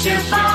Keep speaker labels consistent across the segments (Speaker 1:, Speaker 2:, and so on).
Speaker 1: आशीष पाना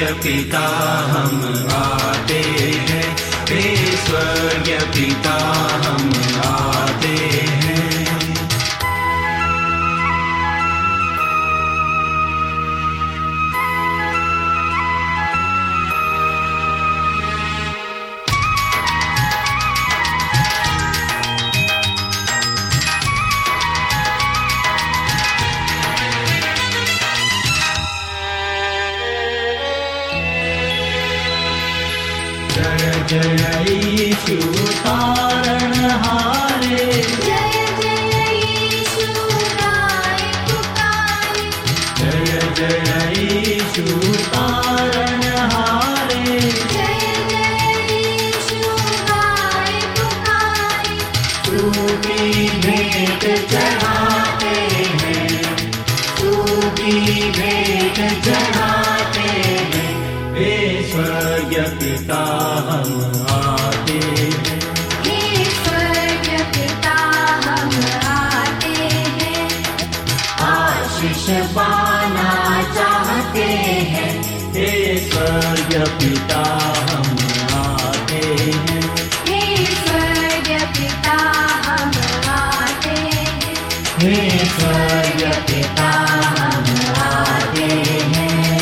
Speaker 1: पिता हम आते हैं हे स्वर्ग पिता
Speaker 2: आशीष पाना चाहते हैं। हे स्वर्ग पिता हम आते हैं।
Speaker 1: हे स्वर्ग पिता हम आते हैं।
Speaker 2: हे स्वर्ग पिता हम आते हैं।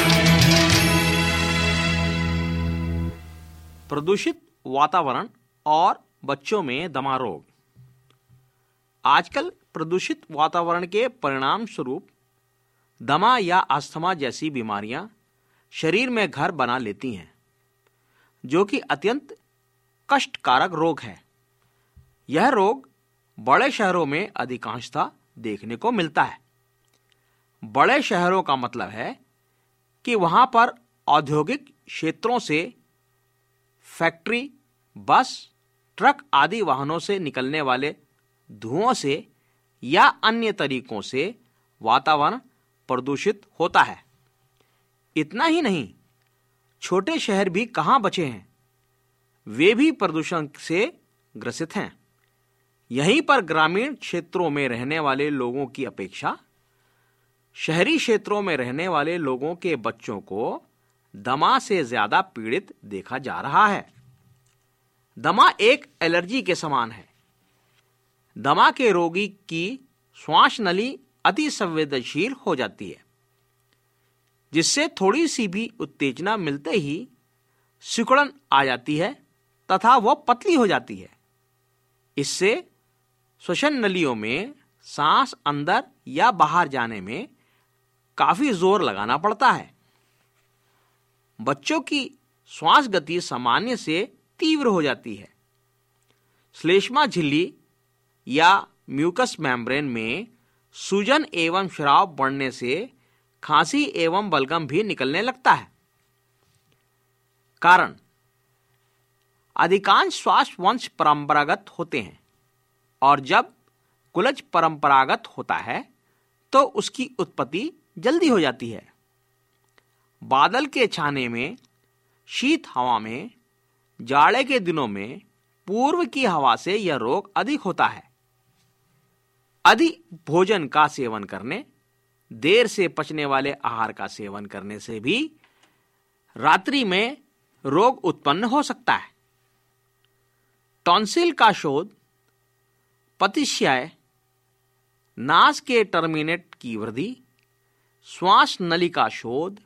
Speaker 3: प्रदूषित वातावरण और बच्चों में दमा रोग आजकल प्रदूषित वातावरण के परिणाम स्वरूप दमा या अस्थमा जैसी बीमारियाँ शरीर में घर बना लेती हैं, जो कि अत्यंत कष्टकारक रोग है। यह रोग बड़े शहरों में अधिकांशतः देखने को मिलता है। बड़े शहरों का मतलब है कि वहाँ पर औद्योगिक क्षेत्रों से फैक्ट्री, बस, ट्रक आदि वाहनों से निकलने वाले धुओं से या अन्य तरीकों से वातावरण प्रदूषित होता है। इतना ही नहीं, छोटे शहर भी कहाँ बचे हैं? वे भी प्रदूषण से ग्रसित हैं। यहीं पर ग्रामीण क्षेत्रों में रहने वाले लोगों की अपेक्षा, शहरी क्षेत्रों में रहने वाले लोगों के बच्चों को दमा से ज़्यादा पीड़ित देखा जा रहा है। दमा एक एलर्जी के समान है। दमा के रोगी की श्वास नली अति संवेदनशील हो जाती है। जिससे थोड़ी सी भी उत्तेजना मिलते ही सिकुड़न आ जाती है तथा वह पतली हो जाती है। इससे श्वसन नलियों में सांस अंदर या बाहर जाने में काफ़ी ज़ोर लगाना पड़ता है। बच्चों की श्वास गति सामान्य से तीव्र हो जाती है। श्लेष्मा झिल्ली या म्यूकस मेम्ब्रेन में सूजन एवं शराब बढ़ने से खांसी एवं बलगम भी निकलने लगता है। कारण, अधिकांश श्वास वंश परंपरागत होते हैं और जब कुलज परंपरागत होता है तो उसकी उत्पत्ति जल्दी हो जाती है। बादल के छाने में, शीत हवा में, जाड़े के दिनों में पूर्व की हवा से यह रोग अधिक होता है। अधिक भोजन का सेवन करने, देर से पचने वाले आहार का सेवन करने से भी रात्रि में रोग उत्पन्न हो सकता है। टॉन्सिल का शोध पतिश्याय नास के टर्मिनेट की वृद्धि, श्वास नली का शोध,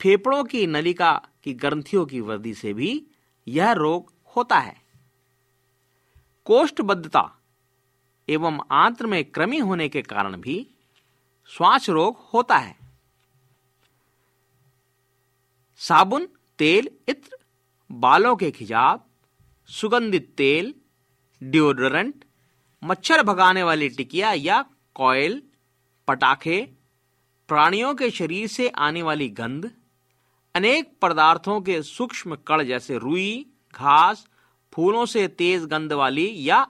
Speaker 3: फेफड़ों की नलिका की ग्रंथियों की वृद्धि से भी यह रोग होता है। कोष्ठबद्धता एवं आंत्र में कृमि होने के कारण भी श्वास रोग होता है। साबुन, तेल, इत्र, बालों के खिजाब, सुगंधित तेल, डिओड्रेंट, मच्छर भगाने वाली टिकिया या कॉयल, पटाखे, प्राणियों के शरीर से आने वाली गंध, अनेक पदार्थों के सूक्ष्म कण जैसे रुई, घास, फूलों से तेज गंध वाली या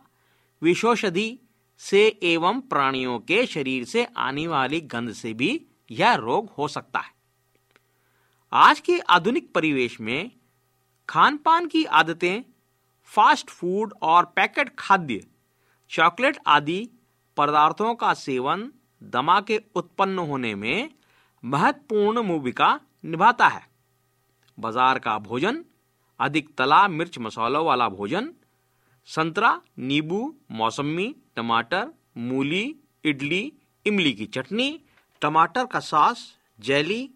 Speaker 3: विषौषधि से एवं प्राणियों के शरीर से आने वाली गंध से भी यह रोग हो सकता है। आज के आधुनिक परिवेश में खान पान की आदतें, फास्ट फ़ूड और पैकेट खाद्य, चॉकलेट आदि पदार्थों का सेवन दमा के उत्पन्न होने में महत्वपूर्ण भूमिका निभाता है। बाज़ार का भोजन, अधिक तला मिर्च मसालों वाला भोजन, संतरा, नींबू मौसमी टमाटर, मूली, इडली, इमली की चटनी, टमाटर का सॉस, जेली,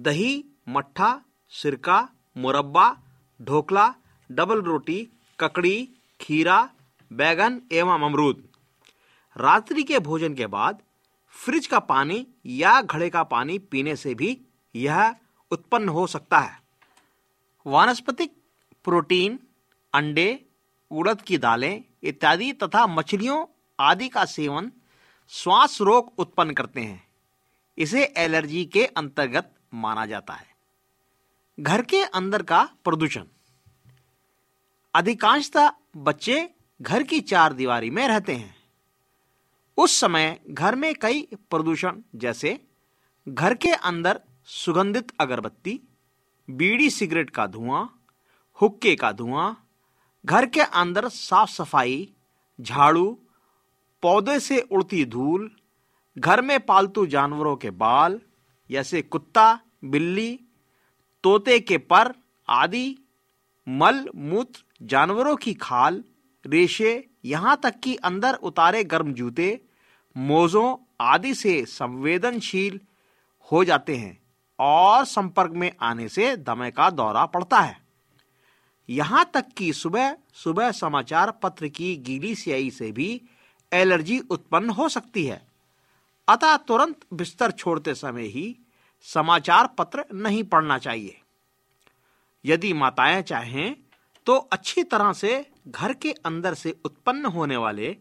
Speaker 3: दही, मट्ठा, सिरका, मुरब्बा, ढोकला, डबल रोटी, ककड़ी, खीरा, बैगन एवं अमरूद। रात्रि के भोजन के बाद फ्रिज का पानी या घड़े का पानी पीने से भी यह उत्पन्न हो सकता है। वानस्पतिक प्रोटीन, अंडे, उड़द की दालें इत्यादि तथा मछलियों आदि का सेवन श्वास रोग उत्पन्न करते हैं। इसे एलर्जी के अंतर्गत माना जाता है। घर के अंदर का प्रदूषण। अधिकांशतः बच्चे घर की चार दीवारी में रहते हैं। उस समय घर में कई प्रदूषण, जैसे घर के अंदर सुगंधित अगरबत्ती, बीड़ी सिगरेट का धुआँ, हुक्के का धुआँ, घर के अंदर साफ़ सफ़ाई, झाड़ू पौधे से उड़ती धूल, घर में पालतू जानवरों के बाल, जैसे कुत्ता, बिल्ली, तोते के पर आदि, मल, मूत्र, जानवरों की खाल, रेशे, यहाँ तक कि अंदर उतारे गर्म जूते, मोजों आदि से संवेदनशील हो जाते हैं और संपर्क में आने से दमे का दौरा पड़ता है। यहाँ तक कि सुबह सुबह समाचार पत्र की गीली स्याही से भी एलर्जी उत्पन्न हो सकती है। अतः तुरंत बिस्तर छोड़ते समय ही समाचार पत्र नहीं पढ़ना चाहिए। यदि माताएँ चाहें तो अच्छी तरह से घर के अंदर से उत्पन्न होने वाले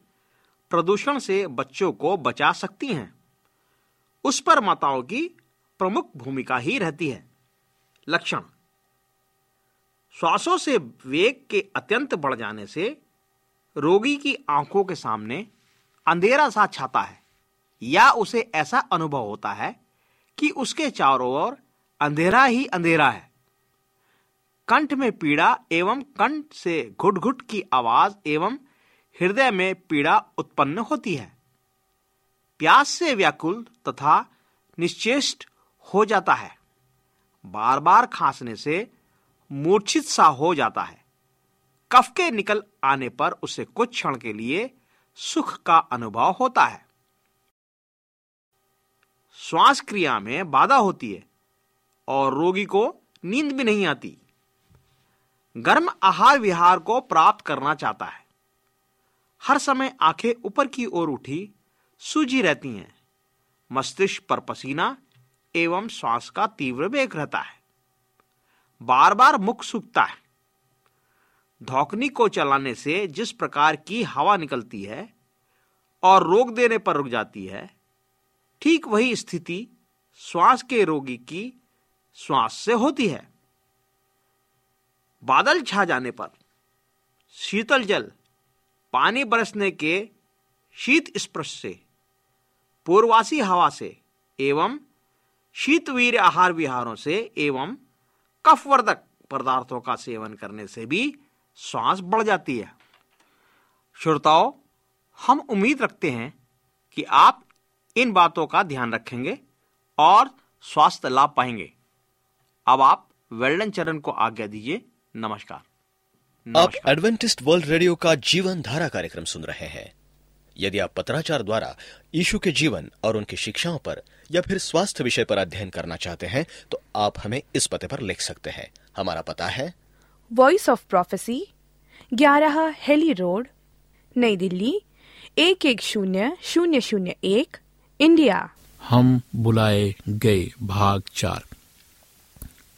Speaker 3: प्रदूषण से बच्चों को बचा सकती हैं। उस पर माताओं की प्रमुख भूमिका ही रहती है। लक्षण। श्वासों से वेग के अत्यंत बढ़ जाने से रोगी की आँखों के सामने अंधेरा सा छाता है, या उसे ऐसा अनुभव होता है कि उसके चारों ओर अंधेरा ही अंधेरा है। कंठ में पीड़ा एवं कंठ से घुट घुट की आवाज़ एवं हृदय में पीड़ा उत्पन्न होती है। प्यास से व्याकुल तथा निश्चेष्ट हो जाता है। बार बार खांसने से मूर्छित सा हो जाता है। कफ के निकल आने पर उसे कुछ क्षण के लिए सुख का अनुभव होता है। श्वास क्रिया में बाधा होती है और रोगी को नींद भी नहीं आती। गर्म आहार विहार को प्राप्त करना चाहता है। हर समय आँखें ऊपर की ओर उठी, सूजी रहती हैं। मस्तिष्क पर पसीना एवं श्वास का तीव्र वेग रहता है। बार बार मुख सूखता है। धौकनी को चलाने से जिस प्रकार की हवा निकलती है और रोक देने पर रुक जाती है, ठीक वही स्थिति श्वास के रोगी की श्वास से होती है। बादल छा जाने पर शीतल जल पानी बरसने के शीत स्पर्श से, पूर्वासी हवा से एवं शीतवीर आहार विहारों से एवं कफवर्धक पदार्थों का सेवन करने से भी श्वास बढ़ जाती है। श्रोताओं हम उम्मीद रखते हैं कि आप इन बातों का ध्यान रखेंगे और स्वास्थ्य लाभ पाएँगे। अब आप वेल्डन चरण को आज्ञा दीजिए। नमस्कार।
Speaker 4: आप एडवेंटिस्ट वर्ल्ड रेडियो का जीवन धारा कार्यक्रम सुन रहे हैं। यदि आप पत्राचार द्वारा यीशु के जीवन और उनकी शिक्षाओं पर या फिर स्वास्थ्य विषय पर अध्ययन करना चाहते हैं तो आप हमें इस पते पर लिख सकते हैं। हमारा पता है
Speaker 5: वॉइस ऑफ़ प्रोफेसी ग्यारह हेली रोड, नई दिल्ली, एक एक शून्य शून्य शून्य एक, इंडिया।
Speaker 6: हम बुलाए गए भाग चार।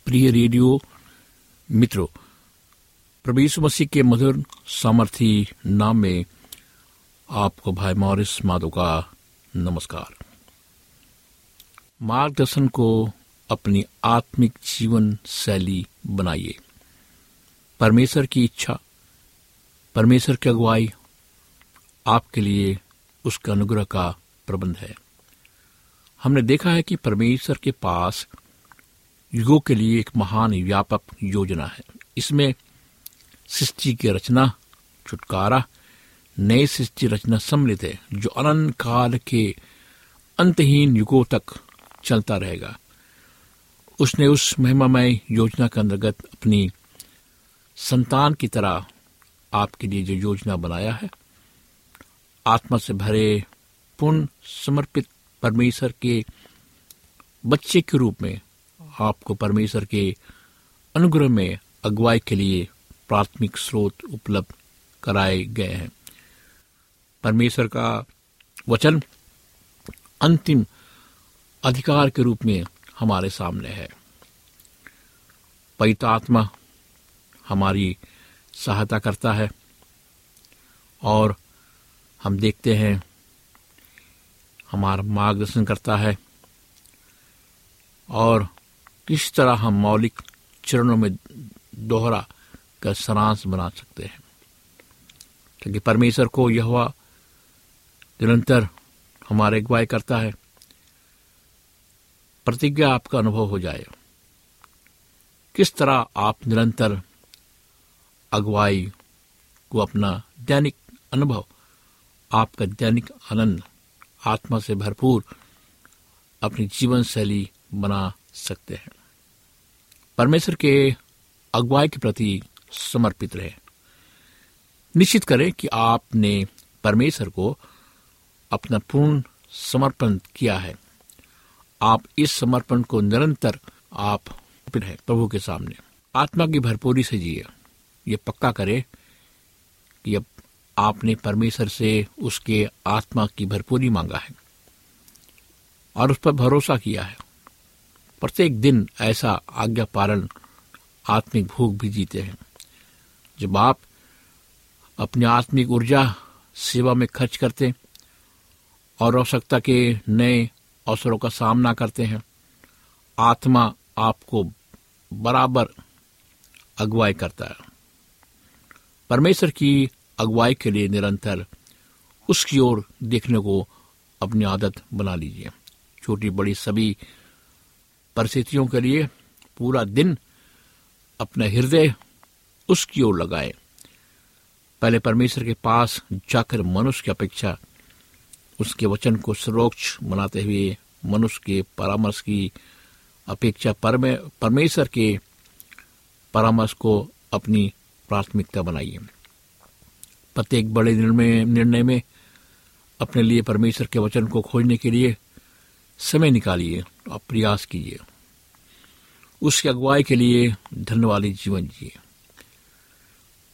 Speaker 6: प्रिय रेडियो मित्रों यीशु मसीह के मधुर सामर्थी नाम में आपको भाई मॉरिस माधो का नमस्कार। मार्गदर्शन को अपनी आत्मिक जीवन शैली बनाइए। परमेश्वर की इच्छा, परमेश्वर की अगुवाई आपके लिए उसका अनुग्रह का प्रबंध है। हमने देखा है कि परमेश्वर के पास युगों के लिए एक महान व्यापक योजना है। इसमें सृष्टि की रचना, छुटकारा नई सृष्टि रचना सम्मिलित है, जो अनंत काल के अंतहीन युगों तक चलता रहेगा। उसने उस महिमामय योजना के अंतर्गत अपनी संतान की तरह आपके लिए जो योजना बनाया है, आत्मा से भरे पूर्ण समर्पित परमेश्वर के बच्चे के रूप में आपको परमेश्वर के अनुग्रह में अगुवाई के लिए प्राथमिक स्रोत उपलब्ध कराए गए हैं। परमेश्वर का वचन अंतिम अधिकार के रूप में हमारे सामने है। पवित्र आत्मा हमारी सहायता करता है। और हम देखते हैं, हमारा मार्गदर्शन करता है। और किस तरह हम मौलिक चरणों में दोहरा का सारांश बना सकते हैं। क्योंकि परमेश्वर को यह हुआ निरंतर हमारे अगुवाई करता है। प्रतिज्ञा आपका अनुभव हो जाए। किस तरह आप निरंतर अगुवाई को अपना दैनिक अनुभव, आपका दैनिक आनंद आत्मा से भरपूर अपनी जीवन शैली बना सकते हैं। परमेश्वर के अगुवाई के प्रति समर्पित रहे। निश्चित करें कि आपने परमेश्वर को अपना पूर्ण समर्पण किया है। आप इस समर्पण को निरंतर आप प्रभु के सामने। आत्मा की भरपूरी से जिए। ये पक्का करे कि अब आपने परमेश्वर से उसके आत्मा की भरपूरी मांगा है और उस पर भरोसा किया है। प्रत्येक दिन ऐसा आज्ञा पालन आत्मिक भूख भी जीते हैं। जब आप अपनी आत्मिक ऊर्जा सेवा में खर्च करते और आवश्यकता के नए अवसरों का सामना करते हैं, आत्मा आपको बराबर अगुवाई करता है। परमेश्वर की अगुवाई के लिए निरंतर उसकी ओर देखने को अपनी आदत बना लीजिए। छोटी बड़ी सभी परिस्थितियों के लिए पूरा दिन अपना हृदय उसकी ओर लगाए। पहले परमेश्वर के पास जाकर मनुष्य की अपेक्षा उसके वचन को सर्वोच्च बनाते हुए मनुष्य के परामर्श की अपेक्षा परमे, परमेश्वर के परामर्श को अपनी प्राथमिकता बनाइए प्रत्येक बड़े निर्णय निर्णय में अपने लिए परमेश्वर के वचन को खोजने के लिए समय निकालिए और प्रयास कीजिए। उसकी अगुवाई के लिए धन्यवादी जीवन जिए।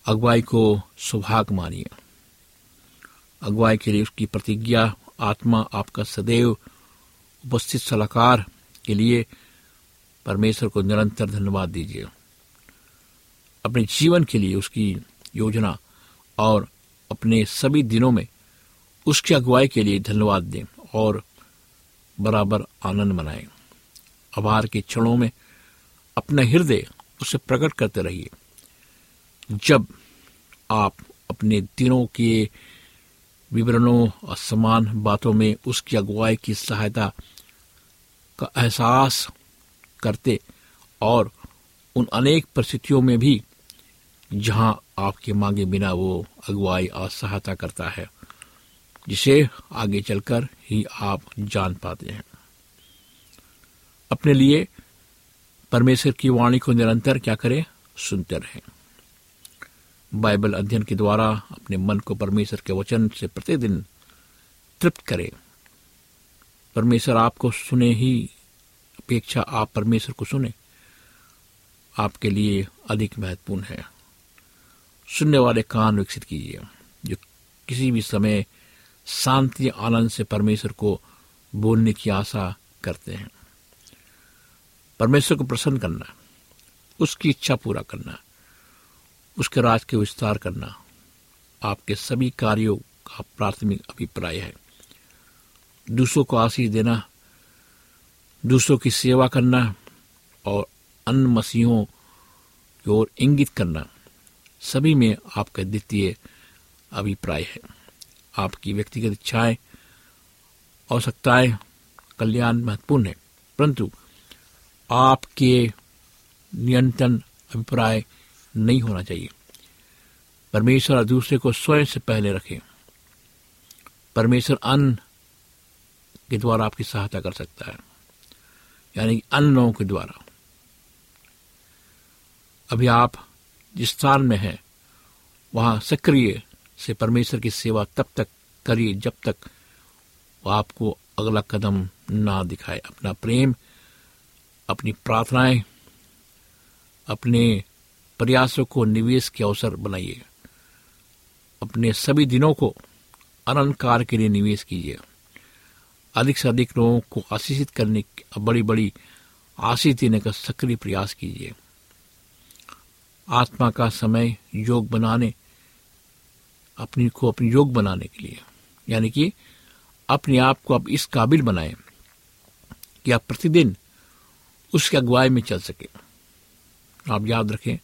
Speaker 6: अगुवाई को सुभाग मानिए। अगुवाई के लिए उसकी प्रतिज्ञा, आत्मा आपका सदैव उपस्थित सलाहकार के लिए परमेश्वर को निरंतर धन्यवाद दीजिए। अपने जीवन के लिए उसकी योजना और अपने सभी दिनों में उसकी अगुवाई के लिए धन्यवाद दें और बराबर आनंद मनाएँ। आभार के क्षणों में अपना हृदय उसे प्रकट करते रहिए। जब आप अपने दिनों के विवरणों और समान बातों में उसकी अगुवाई की सहायता का एहसास करते और उन अनेक परिस्थितियों में भी जहाँ आपके मांगे बिना वो अगुवाई और सहायता करता है, जिसे आगे चलकर ही आप जान पाते हैं। अपने लिए परमेश्वर की वाणी को निरंतर क्या करें? सुनते रहें। बाइबल अध्ययन के द्वारा अपने मन को परमेश्वर के वचन से प्रतिदिन तृप्त करें। परमेश्वर आपको सुने ही, अपेक्षा आप परमेश्वर को सुने। आपके लिए अधिक महत्वपूर्ण है। सुनने वाले कान विकसित कीजिए। जो किसी भी समय शांति आनंद से परमेश्वर को बोलने की आशा करते हैं। परमेश्वर को प्रसन्न करना, उसकी इच्छा पूरा करना, उसके राज के विस्तार करना आपके सभी कार्यों का प्राथमिक अभिप्राय है। दूसरों को आशीष देना, दूसरों की सेवा करना और अन्य मसीहों की ओर इंगित करना सभी में आपका द्वितीय अभिप्राय है। आपकी व्यक्तिगत इच्छाएँ, आवश्यकताएँ कल्याण महत्वपूर्ण है, परंतु आपके नियंत्रण अभिप्राय नहीं होना चाहिए। परमेश्वर और दूसरे को स्वयं से पहले रखें। परमेश्वर अन्न के द्वारा आपकी सहायता कर सकता है, यानी अन्य लोगों के द्वारा। अभी आप जिस स्थान में है, वहाँ सक्रिय से परमेश्वर की सेवा तब तक करिए जब तक वो आपको अगला कदम ना दिखाए। अपना प्रेम, अपनी प्रार्थनाएँ, अपने प्रयासों को निवेश के अवसर बनाइए। अपने सभी दिनों को अनंत के लिए निवेश कीजिए। अधिक से अधिक लोगों को आशीषित करने बड़ी बड़ी आशीष देने का सक्रिय प्रयास कीजिए। आत्मा का समय योग बनाने, अपनी को अपनी योग बनाने के लिए। यानी कि अपने आप को आप इस काबिल बनाएँ कि आप प्रतिदिन उसके अगुवाई में चल सके। आप याद रखें,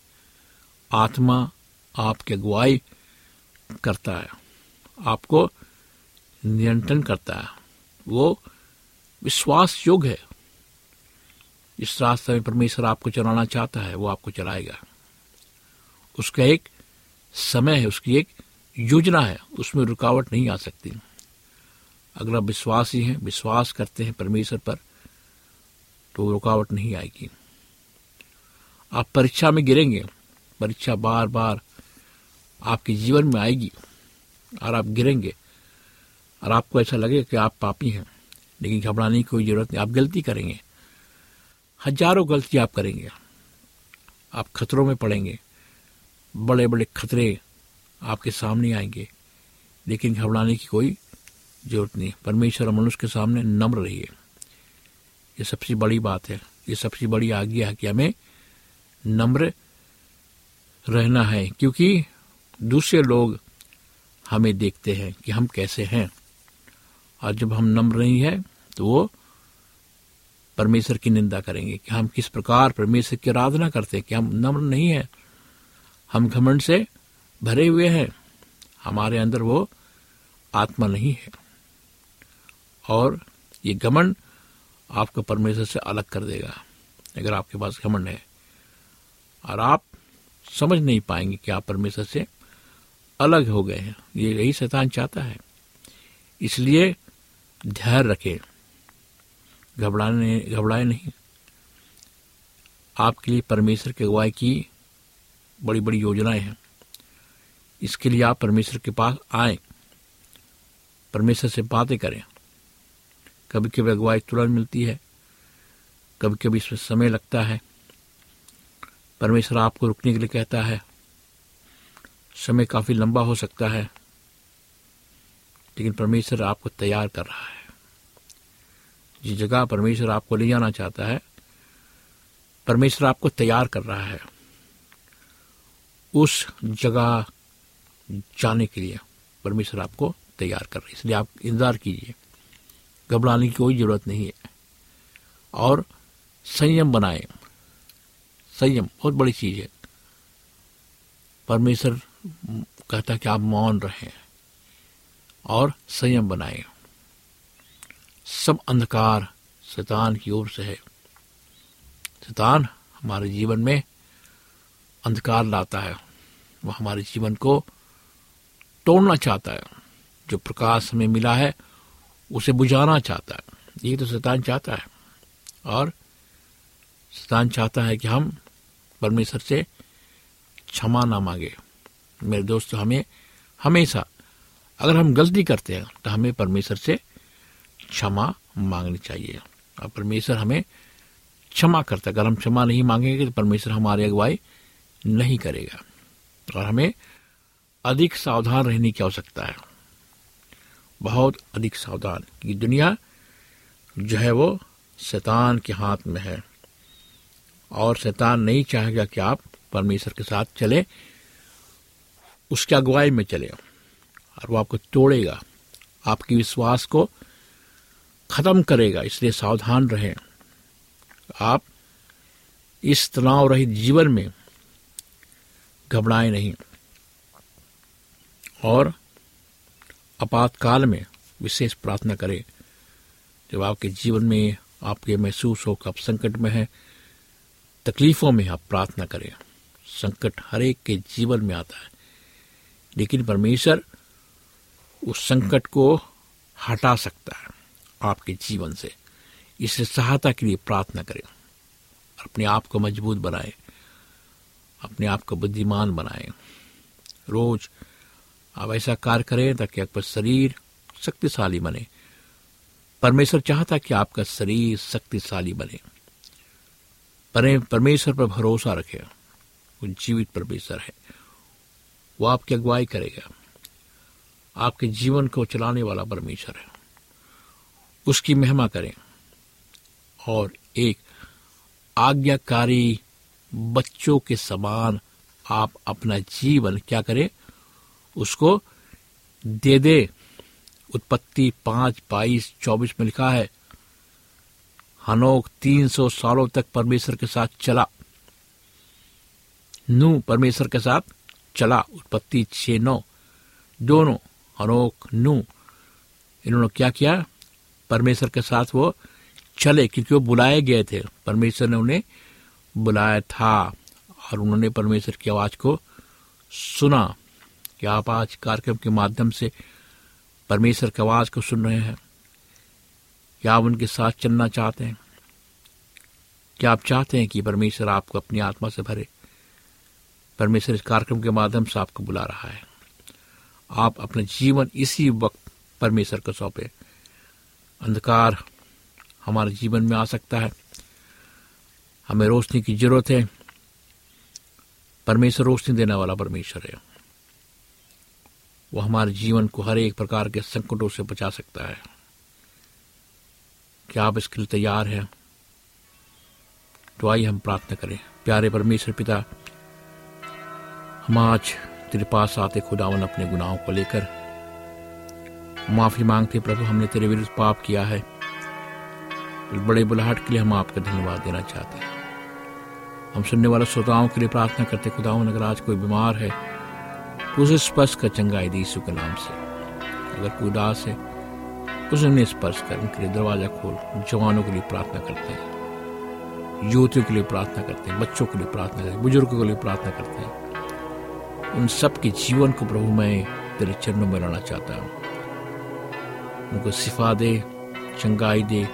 Speaker 6: आत्मा आपकी अगुवाई करता है, आपको नियंत्रण करता है। वो विश्वास योग है। जिस रास्ते में परमेश्वर आपको चलाना चाहता है, वो आपको चलाएगा। उसका एक समय है, उसकी एक योजना है, उसमें रुकावट नहीं आ सकती। अगर आप विश्वासी हैं, विश्वास करते हैं परमेश्वर पर तो रुकावट नहीं आएगी। आप परीक्षा में गिरेंगे, परीक्षा बार बार आपके जीवन में आएगी, और आप गिरेंगे, और आपको ऐसा लगेगा कि आप पापी हैं, लेकिन घबराने की कोई ज़रूरत नहीं, आप गलती करेंगे। हज़ारों गलती आप करेंगे। आप खतरों में पड़ेंगे। बड़े बड़े खतरे आपके सामने आएँगे, लेकिन घबराने की कोई ज़रूरत नहीं। परमेश्वर और मनुष्य के सामने नम्र रहिए। ये सबसे बड़ी बात है। ये सबसे बड़ी आज्ञा है कि हमें नम्र रहना है, क्योंकि दूसरे लोग हमें देखते हैं कि हम कैसे हैं। और जब हम नम्र नहीं है तो वो परमेश्वर की निंदा करेंगे कि हम किस प्रकार परमेश्वर की आराधना करते हैं कि हम नम्र नहीं है। हम घमंड से भरे हुए हैं। हमारे अंदर वो आत्मा नहीं है। और ये घमंड आपको परमेश्वर से अलग कर देगा, अगर आपके पास घमंड है। और आप समझ नहीं पाएँगे कि आप परमेश्वर से अलग हो गए हैं। ये यही शैतान चाहता है। इसलिए धैर्य रखें। घबराने, घबराए नहीं। आपके लिए परमेश्वर की अगुवाई की बड़ी बड़ी योजनाएँ हैं। इसके लिए आप परमेश्वर के पास आए। परमेश्वर से बातें करें। कभी कभी अगुवाई तुरंत मिलती है। कभी कभी इसमें समय लगता है। परमेश्वर आपको रुकने के लिए कहता है। समय काफ़ी लंबा हो सकता है। लेकिन परमेश्वर आपको तैयार कर रहा है। जिस जगह परमेश्वर आपको ले जाना चाहता है, परमेश्वर आपको तैयार कर रहा है। उस जगह जाने के लिए परमेश्वर आपको तैयार कर रहा इसलिए आप इंतज़ार कीजिए। घबराने की कोई ज़रूरत नहीं है। और संयम बनाए। संयम बहुत बड़ी चीज़ है। परमेश्वर कहता है कि आप मौन रहें और संयम बनाए। सब अंधकार शैतान की ओर से है। शैतान हमारे जीवन में अंधकार लाता है। वह हमारे जीवन को तोड़ना चाहता है। जो प्रकाश हमें मिला है, उसे बुझाना चाहता है। ये तो शैतान चाहता है। और शैतान चाहता है कि हम परमेश्वर से क्षमा ना मांगे। मेरे दोस्त, हमें हमेशा, अगर हम गलती करते हैं तो हमें परमेश्वर से क्षमा मांगनी चाहिए। और परमेश्वर हमें क्षमा करता है। अगर हम क्षमा नहीं मांगेंगे तो परमेश्वर हमारी अगुवाई नहीं करेगा। और हमें अधिक सावधान रहने की आवश्यकता है। बहुत अधिक सावधान। क्योंकि दुनिया जो है वो शैतान के हाथ में है। और शैतान नहीं चाहेगा कि आप परमेश्वर के साथ चले, उसकी अगुवाई में चले, और वो आपको तोड़ेगा। आपके विश्वास को खत्म करेगा, इसलिए सावधान रहें। आप इस तनाव रहित जीवन में घबराए नहीं। और आपातकाल में विशेष प्रार्थना करें। जब आपके जीवन में आपके महसूस हो कि आप संकट में हैं, तकलीफों में आप प्रार्थना करें। संकट हर एक के जीवन में आता है। लेकिन परमेश्वर उस संकट को हटा सकता है आपके जीवन से। इससे सहायता के लिए प्रार्थना करें। अपने आप को मज़बूत बनाएँ। अपने आप को बुद्धिमान बनाएँ। रोज आप ऐसा कार्य करें ताकि आपका शरीर शक्तिशाली बने। परमेश्वर चाहता कि आपका शरीर शक्तिशाली बने। परमेश्वर पर भरोसा रखें। वो जीवित परमेश्वर है। वो आपकी अगुवाई करेगा। आपके जीवन को चलाने वाला परमेश्वर है। उसकी महिमा करें। और एक आज्ञाकारी बच्चों के समान आप अपना जीवन क्या करें? उसको दे दे। उत्पत्ति पाँच, बाईस, चौबीस में लिखा है, हनोक तीन सौ सालों तक परमेश्वर के साथ चला। नू परमेश्वर के साथ चला। उत्पत्ति छ नौ। दोनों, हनोक, नू। इन्होंने क्या किया? परमेश्वर के साथ वो चले, क्योंकि वो बुलाए गए थे। परमेश्वर ने उन्हें बुलाया था और उन्होंने परमेश्वर की आवाज़ को सुना कि आप आज कार्यक्रम के माध्यम से परमेश्वर की आवाज़ को सुन रहे हैं। क्या आप उनके साथ चलना चाहते हैं? क्या आप चाहते हैं कि परमेश्वर आपको अपनी आत्मा से भरे? परमेश्वर इस कार्यक्रम के माध्यम से आपको बुला रहा है। आप अपना जीवन इसी वक्त परमेश्वर को सौंपे। अंधकार हमारे जीवन में आ सकता है। हमें रोशनी की ज़रूरत है। परमेश्वर रोशनी देने वाला परमेश्वर है। वो हमारे जीवन को हर एक प्रकार के संकटों से बचा सकता है। क्या आप इसके लिए तैयार हैं। तो आइए हम प्रार्थना करें। प्यारे परमेश्वर पिता, हम आज तेरे पास आते खुदावन अपने गुनाहों को लेकर। माफ़ी मांगते प्रभु, हमने तेरे विरुद्ध पाप किया है। बड़े बुलाहट के लिए हम आपका धन्यवाद देना चाहते हैं। हम सुनने वाले श्रोताओं के लिए प्रार्थना करते खुदावन अगर आज कोई बीमार है तो उसे स्पर्श कर चंगाई दी यीशु के नाम से। अगर कोई उदास है उसे उन्हें स्पर्श कर, उनके लिए दरवाज़ा खोल, जवानों के लिए प्रार्थना करते हैं, युवतियों के लिए प्रार्थना करते हैं, बच्चों के लिए प्रार्थना करते हैं, बुज़ुर्गों के लिए प्रार्थना करते हैं। उन सब के जीवन को प्रभु मैं तेरे चरणों में रहना चाहता हूँ। उनको सिफा दे, चंगाई दे,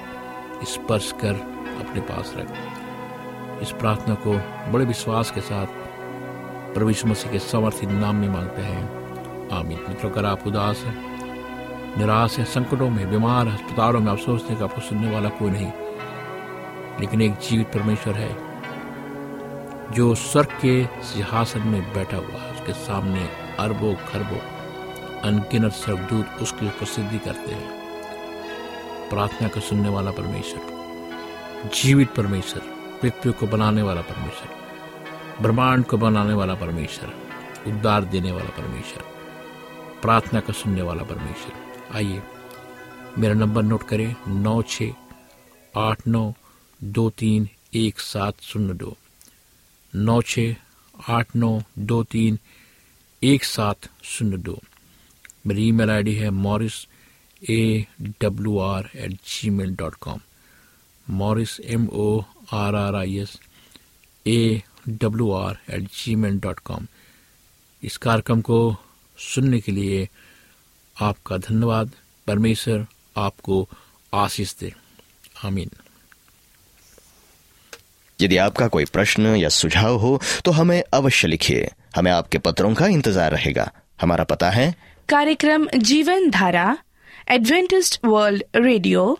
Speaker 6: स्पर्श कर, अपने पास रख। इस प्रार्थना को बड़े विश्वास के साथ प्रभु मसीह के समर्थित नाम में मांगते हैं। आमीन। मित्रों, अगर आप उदास हैं, निराश है, संकटों में, बीमार अस्पतालों में आप सोचते हैं कि आपको सुनने वाला कोई नहीं, लेकिन एक जीवित परमेश्वर है जो स्वर्ग के सिंहासन में बैठा हुआ है। उसके सामने अरबों, खरबों, अनगिनत स्वर्गदूत उसकी प्रसिद्धि करते हैं। प्रार्थना का सुनने वाला परमेश्वर, जीवित परमेश्वर। पृथ्वी को बनाने वाला परमेश्वर, ब्रह्मांड को बनाने वाला परमेश्वर, उद्धार देने वाला परमेश्वर, प्रार्थना का सुनने वाला परमेश्वर। आइए, मेरा नंबर नोट करें, नौ छ आठ नौ दो तीन एक सात शून्य दो। नौ छ आठ नौ दो तीन एक सात शून्य दो। मेरी ईमेल आईडी है Morris A W R at Gmail dot com. Morris M O R R I S A W R at Gmail dot com इस कार्यक्रम को सुनने के लिए आपका धन्यवाद। परमेश्वर आपको आशीष दे। आमीन।
Speaker 4: यदि आपका कोई प्रश्न या सुझाव हो तो हमें अवश्य लिखिए। हमें आपके पत्रों का इंतज़ार रहेगा। हमारा पता है
Speaker 5: कार्यक्रम Jeevan Dhara Adventist World Radio